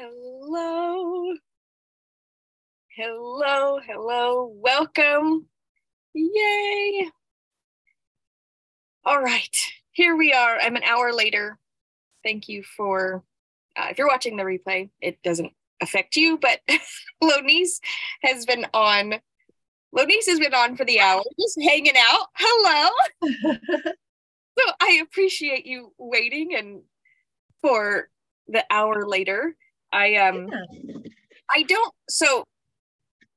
Hello. Hello, hello, welcome. Yay. All right, here we are. I'm an hour later. Thank you for, uh, if you're watching the replay, it doesn't affect you, but Lonice has been on. Lonice has been on for the hour, just hanging out. Hello. so I appreciate you waiting and for the hour later. I um yeah. I don't so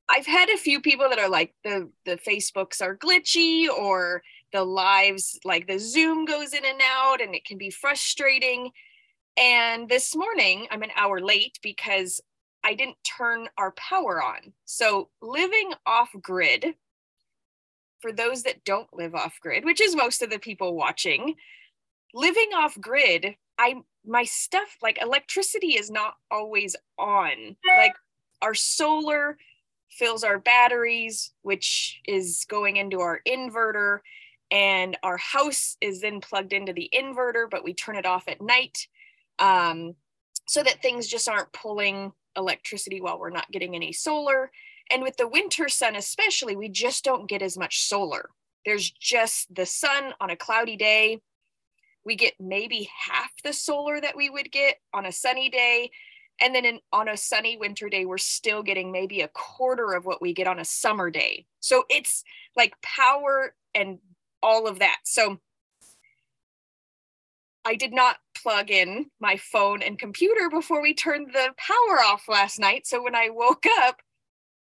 I've had a few people that are like the the Facebooks are glitchy or the lives like the Zoom goes in and out and it can be frustrating. And this morning I'm an hour late because I didn't turn our power on. So living off grid for those that don't live off grid, which is most of the people watching, living off grid, I my stuff like electricity is not always on. Like our solar fills our batteries, which is going into our inverter, and our house is then plugged into the inverter, but we turn it off at night um, so that things just aren't pulling electricity while we're not getting any solar. And with the winter sun, especially, we just don't get as much solar. There's just the sun on a cloudy day. We get maybe half the solar that we would get on a sunny day. And then in, on a sunny winter day we're still getting maybe a quarter of what we get on a summer day. So it's like power and all of that. So i did not plug in my phone and computer before we turned the power off last night. So when i woke up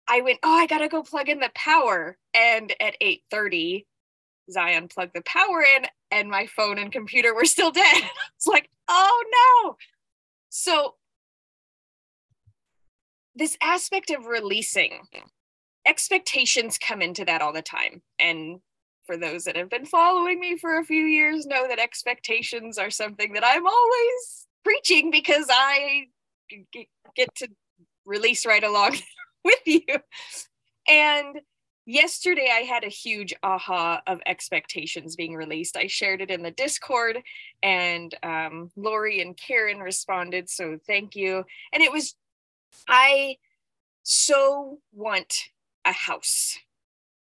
i went oh i gotta go plug in the power. And at 8.30 zion plugged the power in and my phone and computer were still dead. It's like oh no. So this aspect of releasing expectations come into that all the time. And for those that have been following me for a few years know that expectations are something that i'm always preaching because i get to release right along with you. And yesterday i had a huge aha of expectations being released i shared it in the discord and um, lori and karen responded so thank you and it was I so want a house.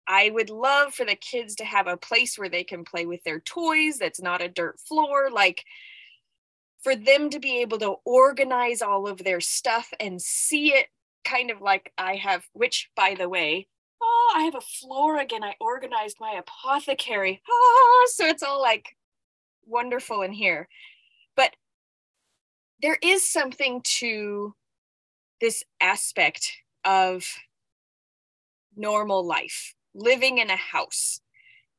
I would love for the kids to have a place where they can play with their toys that's not a dirt floor. Like for them to be able to organize all of their stuff and see it kind of like I have, which by the way, oh, I have a floor again. I organized my apothecary. Oh, so it's all like wonderful in here. But there is something to this aspect of normal life, living in a house,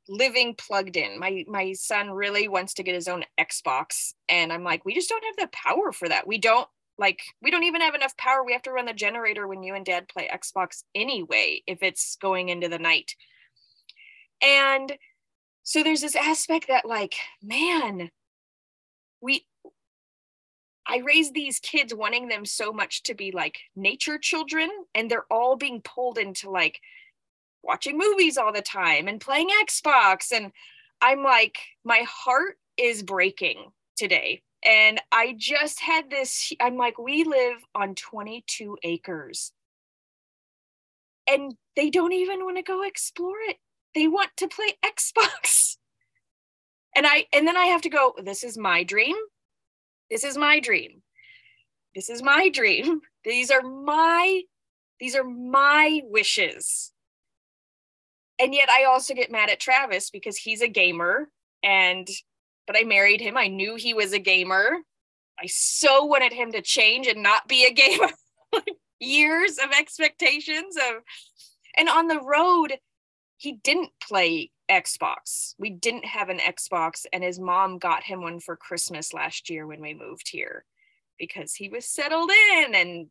living plugged in. My my son really wants to get his own Xbox and I'm like, we just don't have the power for that. We don't like we don't even have enough power. We have to run the generator when you and dad play Xbox anyway if it's going into the night. And so there's this aspect that like, man, we I raised these kids wanting them so much to be like nature children, and they're all being pulled into like watching movies all the time and playing Xbox. And I'm like, my heart is breaking today. And I just had this, I'm like, we live on 22 acres. And they don't even want to go explore it. They want to play Xbox. And I and then I have to go, this is my dream this is my dream this is my dream these are my these are my wishes and yet i also get mad at travis because he's a gamer and but i married him i knew he was a gamer i so wanted him to change and not be a gamer years of expectations of and on the road he didn't play Xbox. We didn't have an Xbox, and his mom got him one for Christmas last year when we moved here because he was settled in and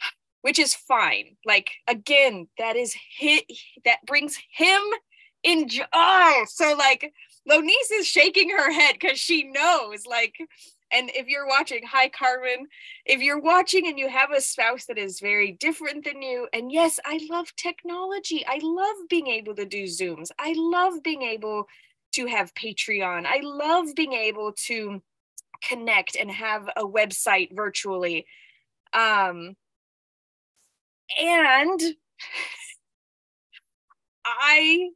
which is fine. Like again, that is hit that brings him in oh so like Lonice is shaking her head because she knows like and if you're watching, hi, Carmen. If you're watching and you have a spouse that is very different than you, and yes, I love technology. I love being able to do Zooms. I love being able to have Patreon. I love being able to connect and have a website virtually. Um, and I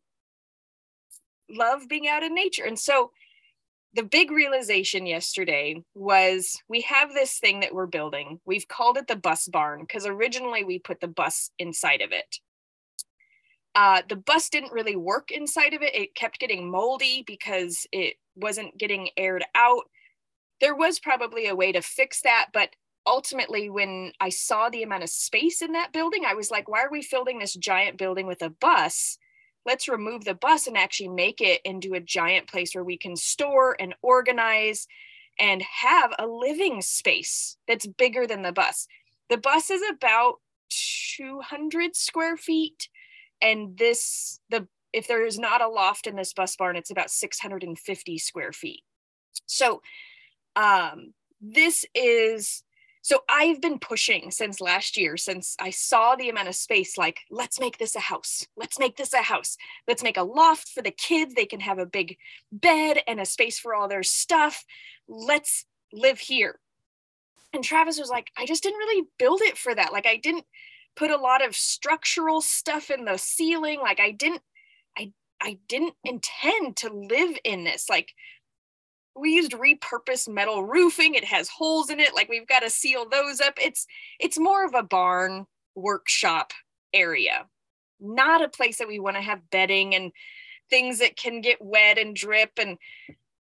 love being out in nature. And so the big realization yesterday was we have this thing that we're building. We've called it the bus barn because originally we put the bus inside of it. Uh, the bus didn't really work inside of it. It kept getting moldy because it wasn't getting aired out. There was probably a way to fix that, but ultimately, when I saw the amount of space in that building, I was like, why are we filling this giant building with a bus? Let's remove the bus and actually make it into a giant place where we can store and organize and have a living space that's bigger than the bus. The bus is about 200 square feet and this the if there is not a loft in this bus barn it's about 650 square feet so um this is so I've been pushing since last year, since I saw the amount of space, like, let's make this a house. Let's make this a house. Let's make a loft for the kids. They can have a big bed and a space for all their stuff. Let's live here. And Travis was like, I just didn't really build it for that. Like, I didn't put a lot of structural stuff in the ceiling. Like, I didn't, I, I didn't intend to live in this. Like, we used repurposed metal roofing. It has holes in it. Like we've got to seal those up. It's it's more of a barn workshop area. Not a place that we want to have bedding and things that can get wet and drip and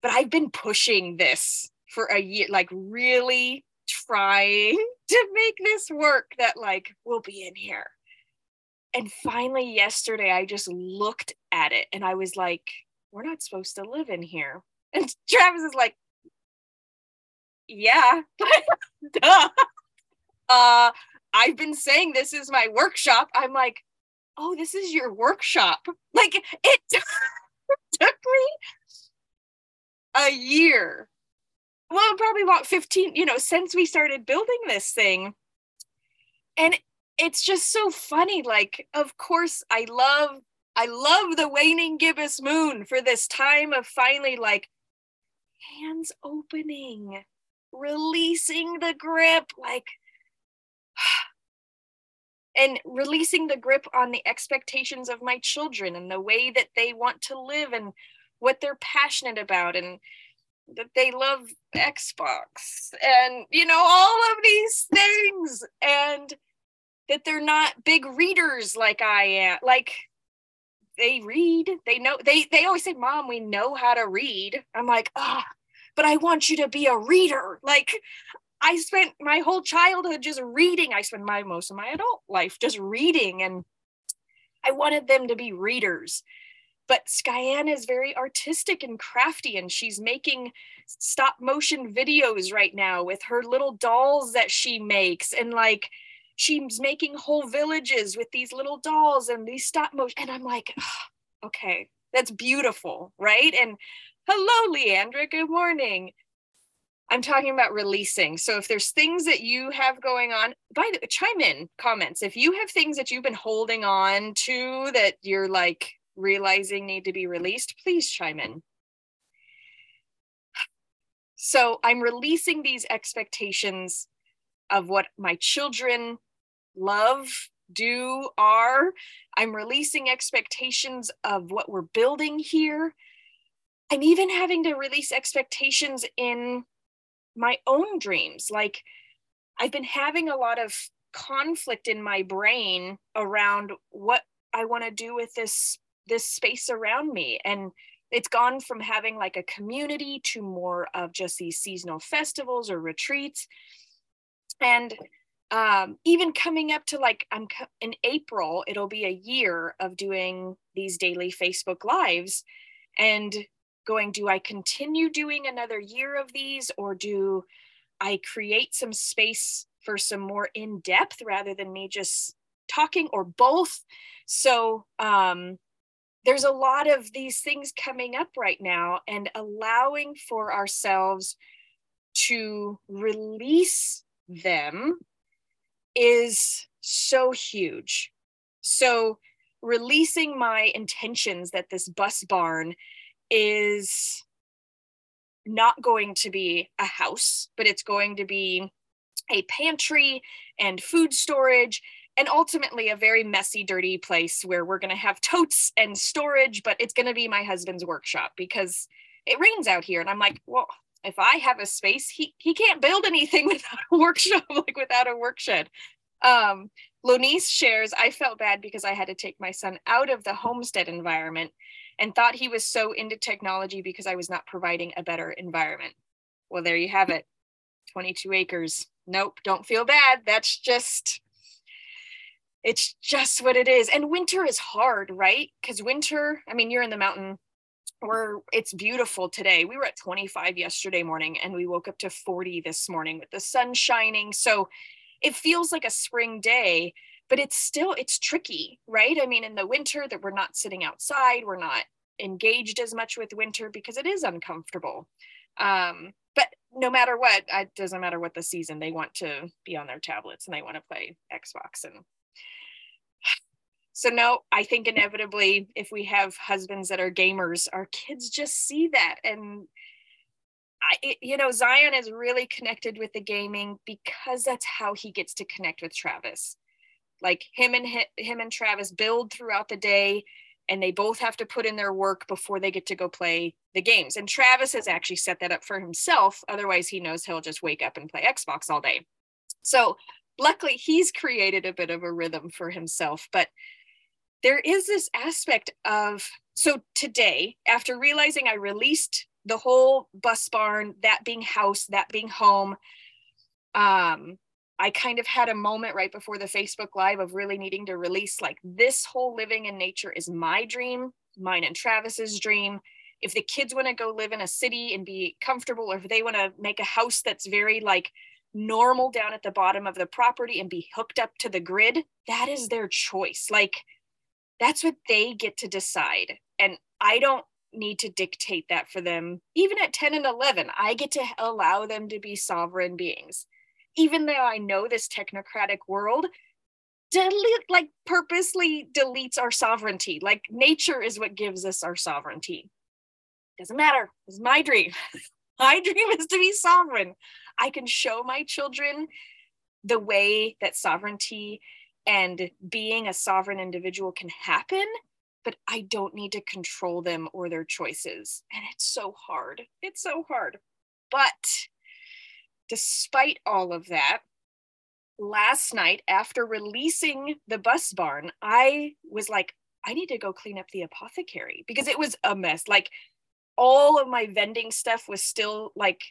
but i've been pushing this for a year like really trying to make this work that like we'll be in here. And finally yesterday i just looked at it and i was like we're not supposed to live in here and Travis is like, yeah, duh. Uh, I've been saying this is my workshop. I'm like, oh, this is your workshop. Like it took me a year. Well, probably about 15, you know, since we started building this thing. And it's just so funny. Like, of course, I love I love the waning gibbous moon for this time of finally like hands opening, releasing the grip, like, and releasing the grip on the expectations of my children and the way that they want to live and what they're passionate about and that they love Xbox and you know all of these things and that they're not big readers like I am like they read they know they they always say mom we know how to read. I'm like ah but i want you to be a reader. Like i spent my whole childhood just reading. I spent my most of my adult life just reading and i wanted them to be readers. But Skyanna is very artistic and crafty, and she's making stop motion videos right now with her little dolls that she makes. And like, she's making whole villages with these little dolls and these stop motion and i'm like oh, okay that's beautiful right? And hello leandra good morning. I'm talking about releasing. So if there's things that you have going on by the chime in comments. If you have things that you've been holding on to that you're like realizing need to be released please chime in. So i'm releasing these expectations of what my children love, do, are. I'm releasing expectations of what we're building here. I'm even having to release expectations in my own dreams. Like I've been having a lot of conflict in my brain around what I want to do with this this space around me and it's gone from having like a community to more of just these seasonal festivals or retreats and um, even coming up to like I'm co- in April, it'll be a year of doing these daily Facebook lives and going, do I continue doing another year of these or do I create some space for some more in depth rather than me just talking or both? So, um, there's a lot of these things coming up right now and allowing for ourselves to release them is so huge. So, releasing my intentions that this bus barn is not going to be a house, but it's going to be a pantry and food storage and ultimately a very messy, dirty place where we're going to have totes and storage, but it's going to be my husband's workshop because it rains out here. And I'm like, well, if I have a space, he he can't build anything without a workshop, like without a work shed. Um, Lonice shares, I felt bad because I had to take my son out of the homestead environment and thought he was so into technology because I was not providing a better environment. Well, there you have it 22 acres. Nope, don't feel bad. That's just, it's just what it is. And winter is hard, right? Because winter, I mean, you're in the mountain where it's beautiful today. We were at 25 yesterday morning and we woke up to 40 this morning with the sun shining. So it feels like a spring day but it's still it's tricky right i mean in the winter that we're not sitting outside we're not engaged as much with winter because it is uncomfortable um, but no matter what it doesn't matter what the season they want to be on their tablets and they want to play xbox and so no i think inevitably if we have husbands that are gamers our kids just see that and I, it, you know zion is really connected with the gaming because that's how he gets to connect with travis like him and him and Travis build throughout the day and they both have to put in their work before they get to go play the games. And Travis has actually set that up for himself. Otherwise, he knows he'll just wake up and play Xbox all day. So, luckily, he's created a bit of a rhythm for himself. But there is this aspect of so today, after realizing I released the whole bus barn, that being house, that being home, um, I kind of had a moment right before the Facebook Live of really needing to release like this whole living in nature is my dream, mine and Travis's dream. If the kids want to go live in a city and be comfortable, or if they want to make a house that's very like normal down at the bottom of the property and be hooked up to the grid, that is their choice. Like that's what they get to decide. And I don't need to dictate that for them. Even at 10 and 11, I get to allow them to be sovereign beings even though I know this technocratic world delete like purposely deletes our sovereignty. Like nature is what gives us our sovereignty. Doesn't matter. It's my dream. my dream is to be sovereign. I can show my children the way that sovereignty and being a sovereign individual can happen, but I don't need to control them or their choices. And it's so hard. It's so hard. But despite all of that, last night after releasing the bus barn, I was like, I need to go clean up the apothecary because it was a mess. Like all of my vending stuff was still like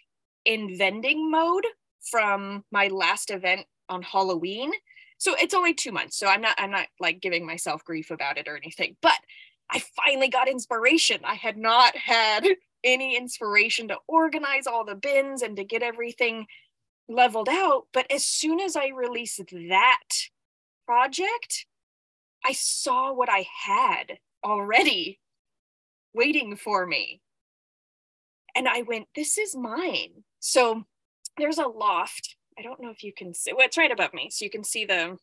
in vending mode from my last event on Halloween. So it's only 2 months. So I'm not I'm not like giving myself grief about it or anything. But I finally got inspiration. I had not had any inspiration to organize all the bins and to get everything leveled out. But as soon as I released that project, I saw what I had already waiting for me. And I went, this is mine. So there's a loft. I don't know if you can see, well, it's right above me. So you can see the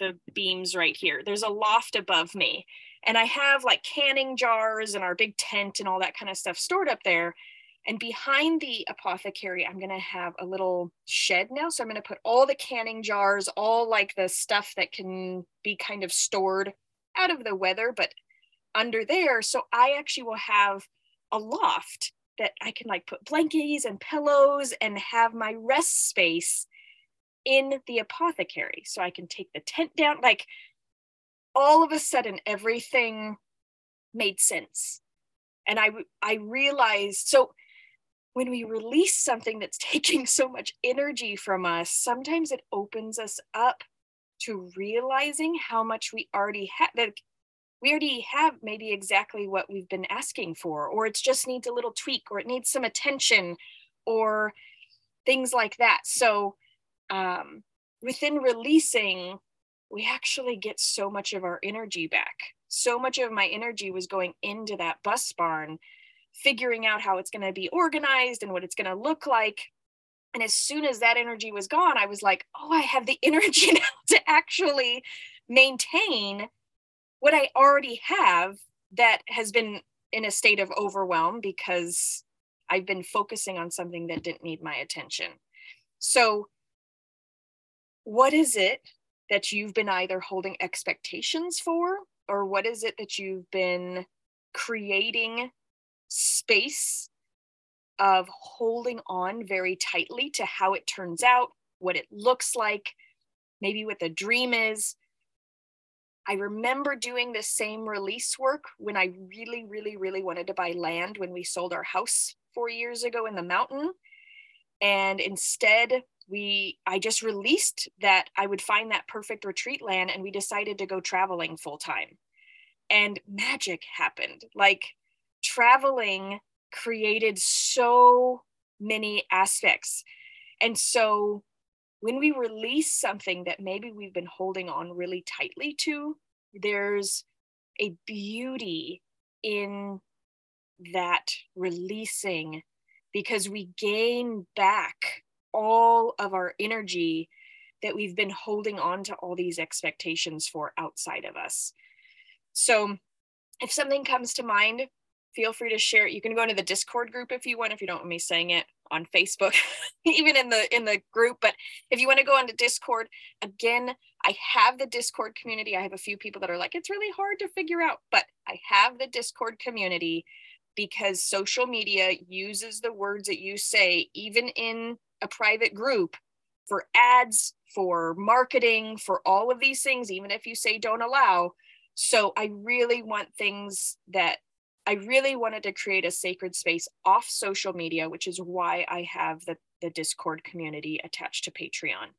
the beams right here. There's a loft above me and I have like canning jars and our big tent and all that kind of stuff stored up there. And behind the apothecary, I'm going to have a little shed now. So I'm going to put all the canning jars, all like the stuff that can be kind of stored out of the weather, but under there. So I actually will have a loft that I can like put blankets and pillows and have my rest space in the apothecary. So I can take the tent down. Like all of a sudden everything made sense and i i realized so when we release something that's taking so much energy from us sometimes it opens us up to realizing how much we already have we already have maybe exactly what we've been asking for or it just needs a little tweak or it needs some attention or things like that so um, within releasing we actually get so much of our energy back. So much of my energy was going into that bus barn, figuring out how it's going to be organized and what it's going to look like. And as soon as that energy was gone, I was like, oh, I have the energy now to actually maintain what I already have that has been in a state of overwhelm because I've been focusing on something that didn't need my attention. So, what is it that you've been either holding expectations for, or what is it that you've been creating space of holding on very tightly to how it turns out, what it looks like, maybe what the dream is. I remember doing the same release work when I really, really, really wanted to buy land when we sold our house four years ago in the mountain. And instead, we I just released that I would find that perfect retreat land and we decided to go traveling full time. And magic happened. Like traveling created so many aspects. And so when we release something that maybe we've been holding on really tightly to, there's a beauty in that releasing because we gain back all of our energy that we've been holding on to all these expectations for outside of us. So if something comes to mind, feel free to share it. You can go into the Discord group if you want, if you don't want me saying it on Facebook, even in the in the group. But if you want to go into Discord, again, I have the Discord community. I have a few people that are like, it's really hard to figure out, but I have the Discord community because social media uses the words that you say, even in a private group, for ads, for marketing, for all of these things, even if you say don't allow. So I really want things that I really wanted to create a sacred space off social media, which is why I have the, the Discord community attached to Patreon.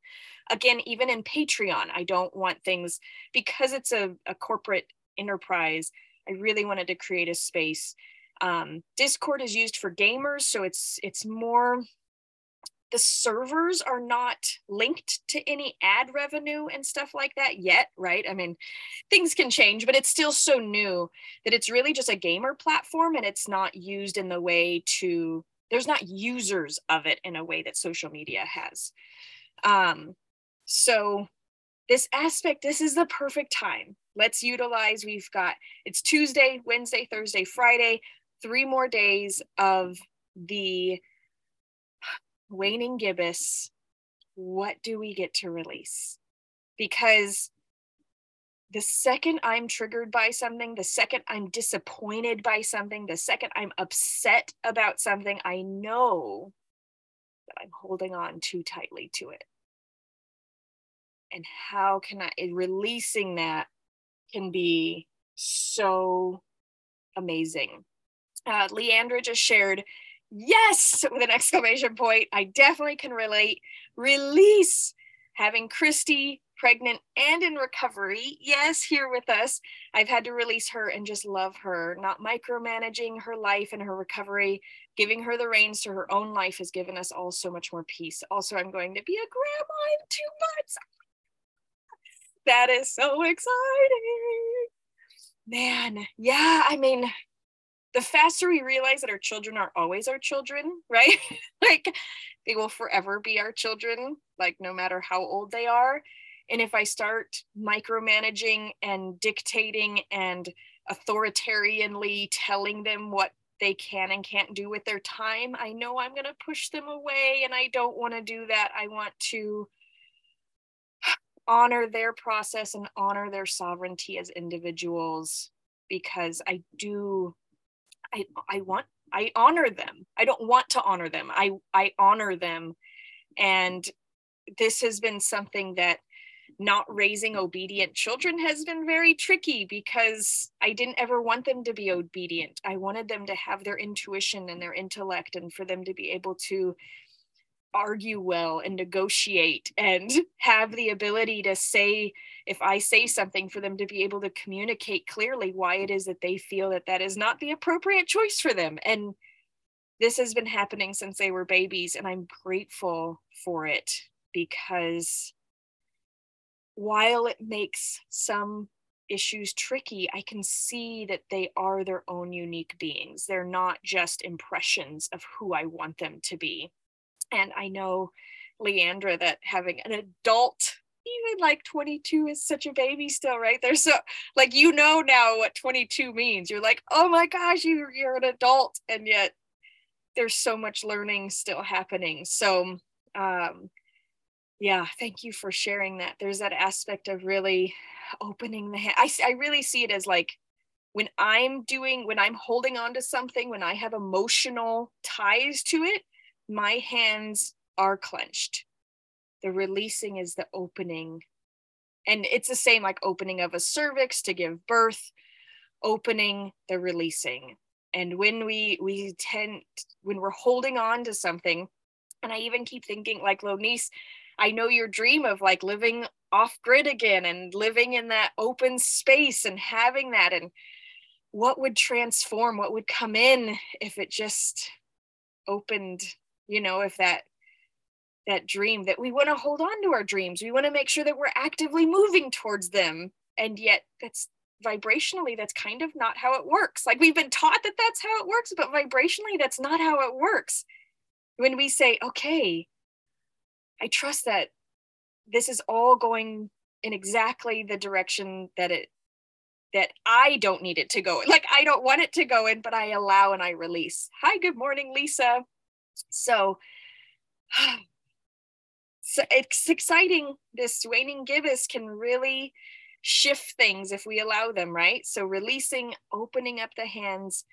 Again, even in Patreon, I don't want things because it's a, a corporate enterprise. I really wanted to create a space. Um, Discord is used for gamers, so it's it's more the servers are not linked to any ad revenue and stuff like that yet, right? I mean, things can change, but it's still so new that it's really just a gamer platform and it's not used in the way to, there's not users of it in a way that social media has. Um, so, this aspect, this is the perfect time. Let's utilize, we've got, it's Tuesday, Wednesday, Thursday, Friday, three more days of the waning gibbous, what do we get to release? Because the second I'm triggered by something, the second I'm disappointed by something, the second I'm upset about something, I know that I'm holding on too tightly to it. And how can I, releasing that can be so amazing. Uh, Leandra just shared yes with an exclamation point. I definitely can relate. Release. Having christy pregnant and in recovery. Yes here with us. I've had to release her and just love her. Not micromanaging her life and her recovery. Giving her the reins to her own life has given us all so much more peace. Also i'm going to be a grandma in two months. That is so exciting. Man yeah i mean the faster we realize that our children are always our children, right? like they will forever be our children, like no matter how old they are. And if I start micromanaging and dictating and authoritarianly telling them what they can and can't do with their time, I know I'm going to push them away and I don't want to do that. I want to honor their process and honor their sovereignty as individuals because I do I I want I honor them. I don't want to honor them. I I honor them. And this has been something that not raising obedient children has been very tricky because I didn't ever want them to be obedient. I wanted them to have their intuition and their intellect and for them to be able to argue well and negotiate and have the ability to say if i say something for them to be able to communicate clearly why it is that they feel that that is not the appropriate choice for them. And this has been happening since they were babies and i'm grateful for it because while it makes some issues tricky i can see that they are their own unique beings. They're not just impressions of who i want them to be and I know, Leandra, that having an adult, even like 22 is such a baby still, right? There's so like you know now what 22 means. You're like, oh my gosh, you you're an adult, and yet there's so much learning still happening. So, um, yeah, thank you for sharing that. There's that aspect of really opening the hand. I, I really see it as like when I'm doing, when I'm holding on to something, when I have emotional ties to it, my hands are clenched. The releasing is the opening. And it's the same like opening of a cervix to give birth, opening the releasing. And when we we tend when we're holding on to something, and I even keep thinking like Lonice, I know your dream of like living off grid again and living in that open space and having that and what would transform what would come in if it just opened you know if that that dream that we want to hold on to our dreams we want to make sure that we're actively moving towards them and yet that's vibrationally that's kind of not how it works like we've been taught that that's how it works but vibrationally that's not how it works when we say okay i trust that this is all going in exactly the direction that it that I don't need it to go. Like I don't want it to go in, but I allow and I release. Hi, good morning, Lisa. So, so it's exciting. This waning gibbous can really shift things if we allow them, right? So releasing, opening up the hands.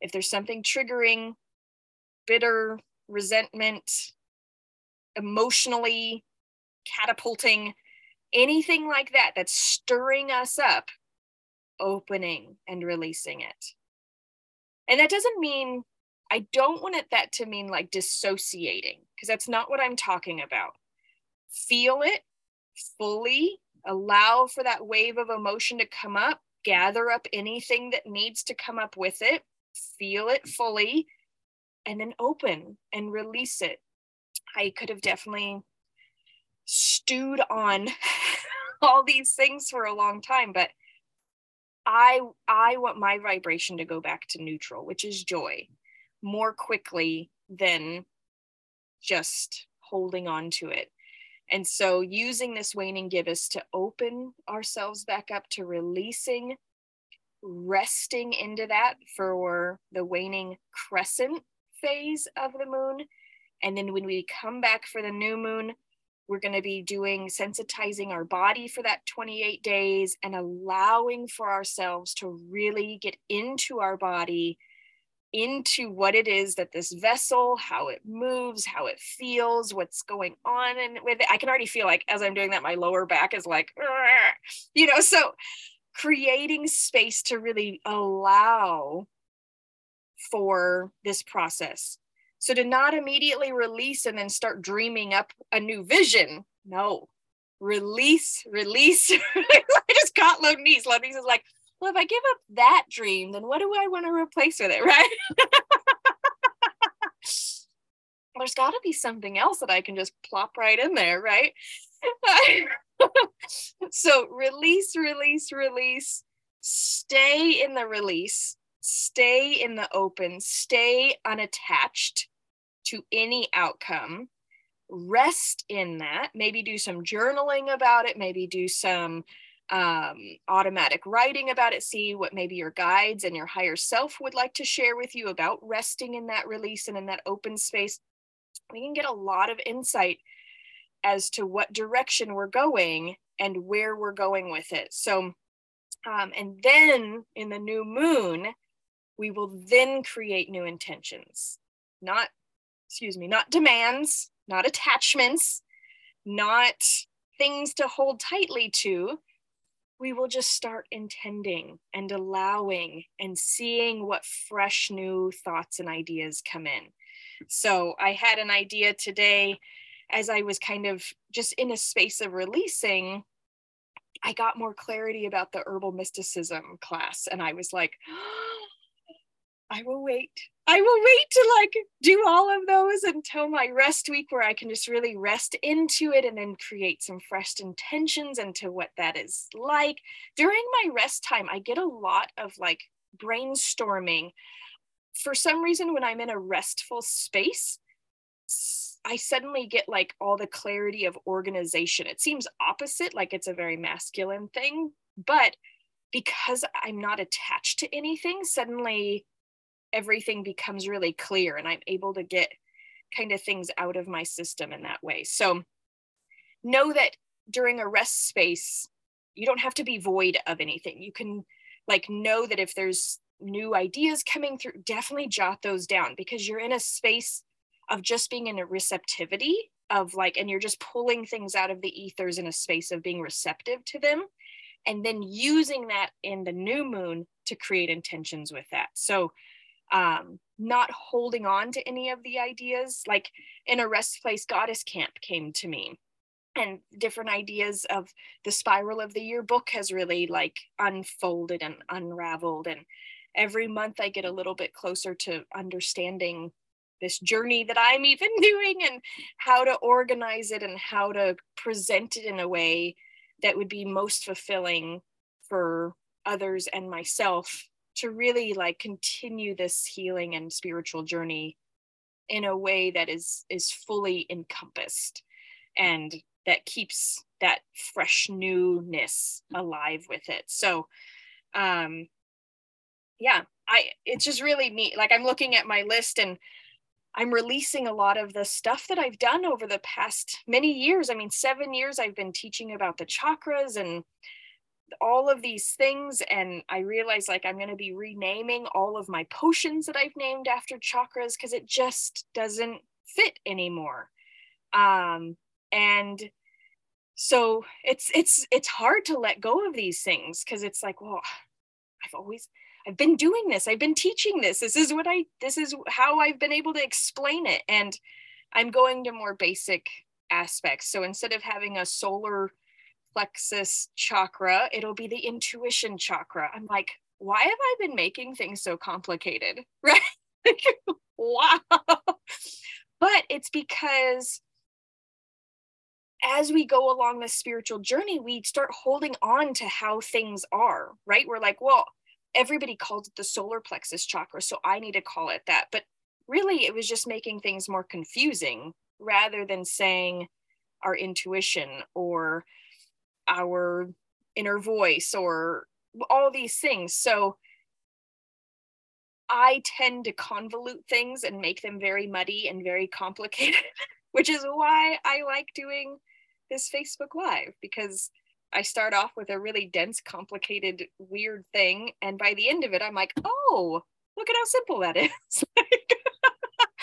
If there's something triggering, bitter, resentment, emotionally catapulting, anything like that that's stirring us up opening and releasing it. And that doesn't mean, I don't want it that to mean like dissociating, because that's not what I'm talking about. Feel it fully, allow for that wave of emotion to come up, gather up anything that needs to come up with it, feel it fully, and then open and release it. I could have definitely stewed on all these things for a long time, but I I want my vibration to go back to neutral, which is joy, more quickly than just holding on to it. And so using this waning gibbous to open ourselves back up to releasing, resting into that for the waning crescent phase of the moon. And then when we come back for the new moon, we're going to be doing sensitizing our body for that 28 days and allowing for ourselves to really get into our body, into what it is that this vessel, how it moves, how it feels, what's going on. And with it, I can already feel like as I'm doing that, my lower back is like, you know, so creating space to really allow for this process so to not immediately release and then start dreaming up a new vision, no. Release, release. I just caught Lonice. Lonice is like, well, if I give up that dream, then what do I want to replace with it, right? There's got to be something else that I can just plop right in there, right? so release, release, release. Stay in the release. Stay in the open. Stay unattached to any outcome rest in that maybe do some journaling about it maybe do some um, automatic writing about it see what maybe your guides and your higher self would like to share with you about resting in that release and in that open space we can get a lot of insight as to what direction we're going and where we're going with it so um, and then in the new moon we will then create new intentions not excuse me, not demands, not attachments, not things to hold tightly to. We will just start intending and allowing and seeing what fresh new thoughts and ideas come in. So I had an idea today as I was kind of just in a space of releasing. I got more clarity about the herbal mysticism class, and I was like, oh, I will wait. I will wait to like do all of those until my rest week where I can just really rest into it and then create some fresh intentions into what that is like. During my rest time, I get a lot of like brainstorming. For some reason, when I'm in a restful space, I suddenly get like all the clarity of organization. It seems opposite, like it's a very masculine thing, but because I'm not attached to anything, suddenly everything becomes really clear and I'm able to get kind of things out of my system in that way. So know that during a rest space, you don't have to be void of anything. You can like know that if there's new ideas coming through, definitely jot those down because you're in a space of just being in a receptivity of like, and you're just pulling things out of the ethers in a space of being receptive to them and then using that in the new moon to create intentions with that. So um, not holding on to any of the ideas. Like in a rest place goddess camp came to me. And different ideas of the spiral of the year book has really like unfolded and unraveled. And every month i get a little bit closer to understanding this journey that i'm even doing and how to organize it and how to present it in a way that would be most fulfilling for others and myself to really like continue this healing and spiritual journey in a way that is is fully encompassed and that keeps that fresh newness alive with it. So um yeah i it's just really neat. Like i'm looking at my list and i'm releasing a lot of the stuff that i've done over the past many years. I mean 7 years i've been teaching about the chakras and all of these things and i realized like i'm going to be renaming all of my potions that i've named after chakras because it just doesn't fit anymore. Um and so it's it's it's hard to let go of these things because it's like well i've always i've been doing this. I've been teaching this. This is what i this is how i've been able to explain it. And i'm going to more basic aspects. So instead of having a solar plexus chakra, it'll be the intuition chakra. I'm like, why have I been making things so complicated? Right? wow. But it's because as we go along this spiritual journey, we start holding on to how things are, right? We're like, well, everybody calls it the solar plexus chakra, so I need to call it that. But really, it was just making things more confusing rather than saying our intuition or our inner voice or all these things. So I tend to convolute things and make them very muddy and very complicated, which is why I like doing this Facebook Live because I start off with a really dense, complicated, weird thing. And by the end of it, I'm like, oh, look at how simple that is.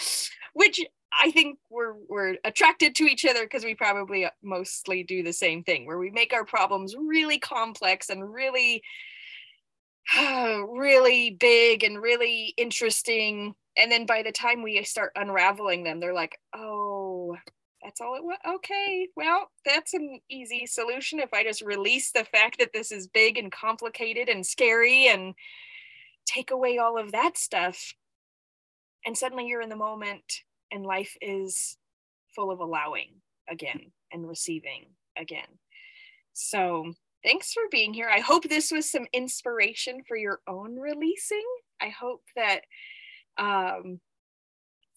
which I think we're we're attracted to each other because we probably mostly do the same thing where we make our problems really complex and really really big and really interesting. And then by the time we start unraveling them they're like oh that's all it was okay well that's an easy solution if i just release the fact that this is big and complicated and scary and take away all of that stuff. And suddenly you're in the moment and life is full of allowing again and receiving again. So, thanks for being here. I hope this was some inspiration for your own releasing. I hope that um,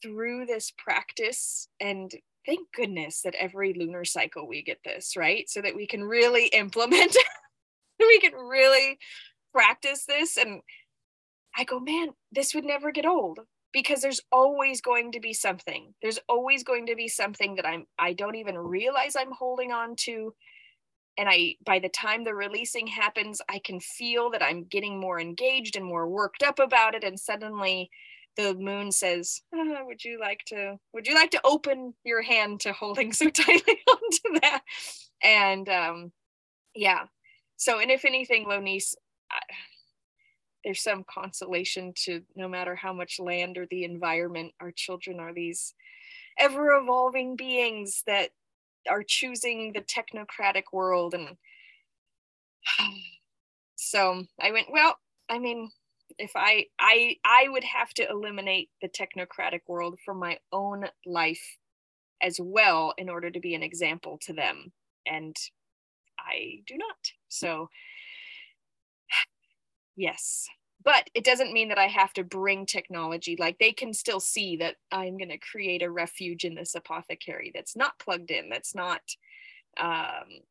through this practice, and thank goodness that every lunar cycle we get this, right? So that we can really implement, we can really practice this. And I go, man, this would never get old because there's always going to be something. There's always going to be something that i'm i don't even realize i'm holding on to. And i by the time the releasing happens i can feel that i'm getting more engaged and more worked up about it. And suddenly the moon says oh, would you like to would you like to open your hand to holding so tightly onto that? And um yeah. So and if anything lonice there's some consolation to no matter how much land or the environment our children are these ever evolving beings that are choosing the technocratic world and so i went well i mean if i i i would have to eliminate the technocratic world from my own life as well in order to be an example to them. And i do not. So yes. But it doesn't mean that i have to bring technology. Like they can still see that i'm going to create a refuge in this apothecary that's not plugged in that's not um,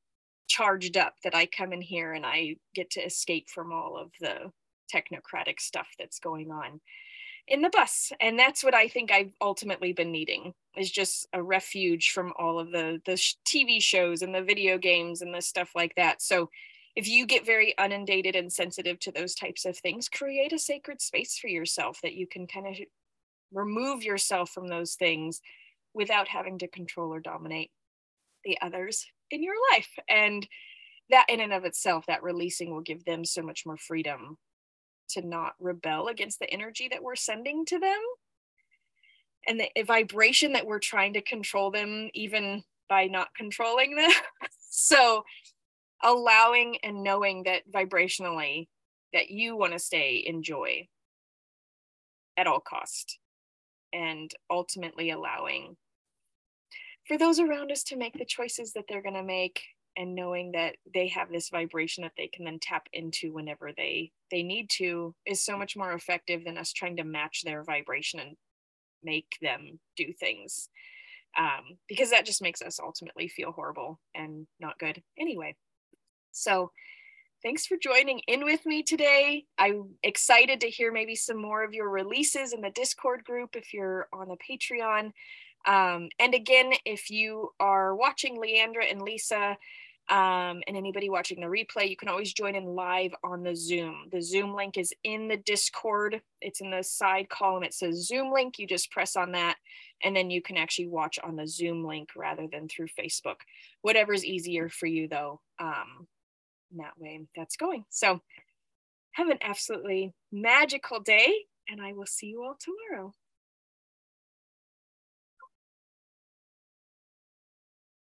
charged up that i come in here and i get to escape from all of the technocratic stuff that's going on in the bus. And that's what i think i've ultimately been needing is just a refuge from all of the the tv shows and the video games and the stuff like that. So if you get very inundated and sensitive to those types of things create a sacred space for yourself that you can kind of remove yourself from those things without having to control or dominate the others in your life. And that in and of itself that releasing will give them so much more freedom to not rebel against the energy that we're sending to them. And the vibration that we're trying to control them even by not controlling them. So allowing and knowing that vibrationally that you want to stay in joy at all cost and ultimately allowing for those around us to make the choices that they're going to make and knowing that they have this vibration that they can then tap into whenever they they need to is so much more effective than us trying to match their vibration and make them do things um, because that just makes us ultimately feel horrible and not good anyway so thanks for joining in with me today i'm excited to hear maybe some more of your releases in the discord group if you're on the patreon um, and again, if you are watching Leandra and Lisa, um, and anybody watching the replay, you can always join in live on the Zoom. The Zoom link is in the Discord. It's in the side column. It says Zoom link. You just press on that, and then you can actually watch on the Zoom link rather than through Facebook. Whatever's easier for you, though. Um, that way, that's going. So, have an absolutely magical day, and I will see you all tomorrow.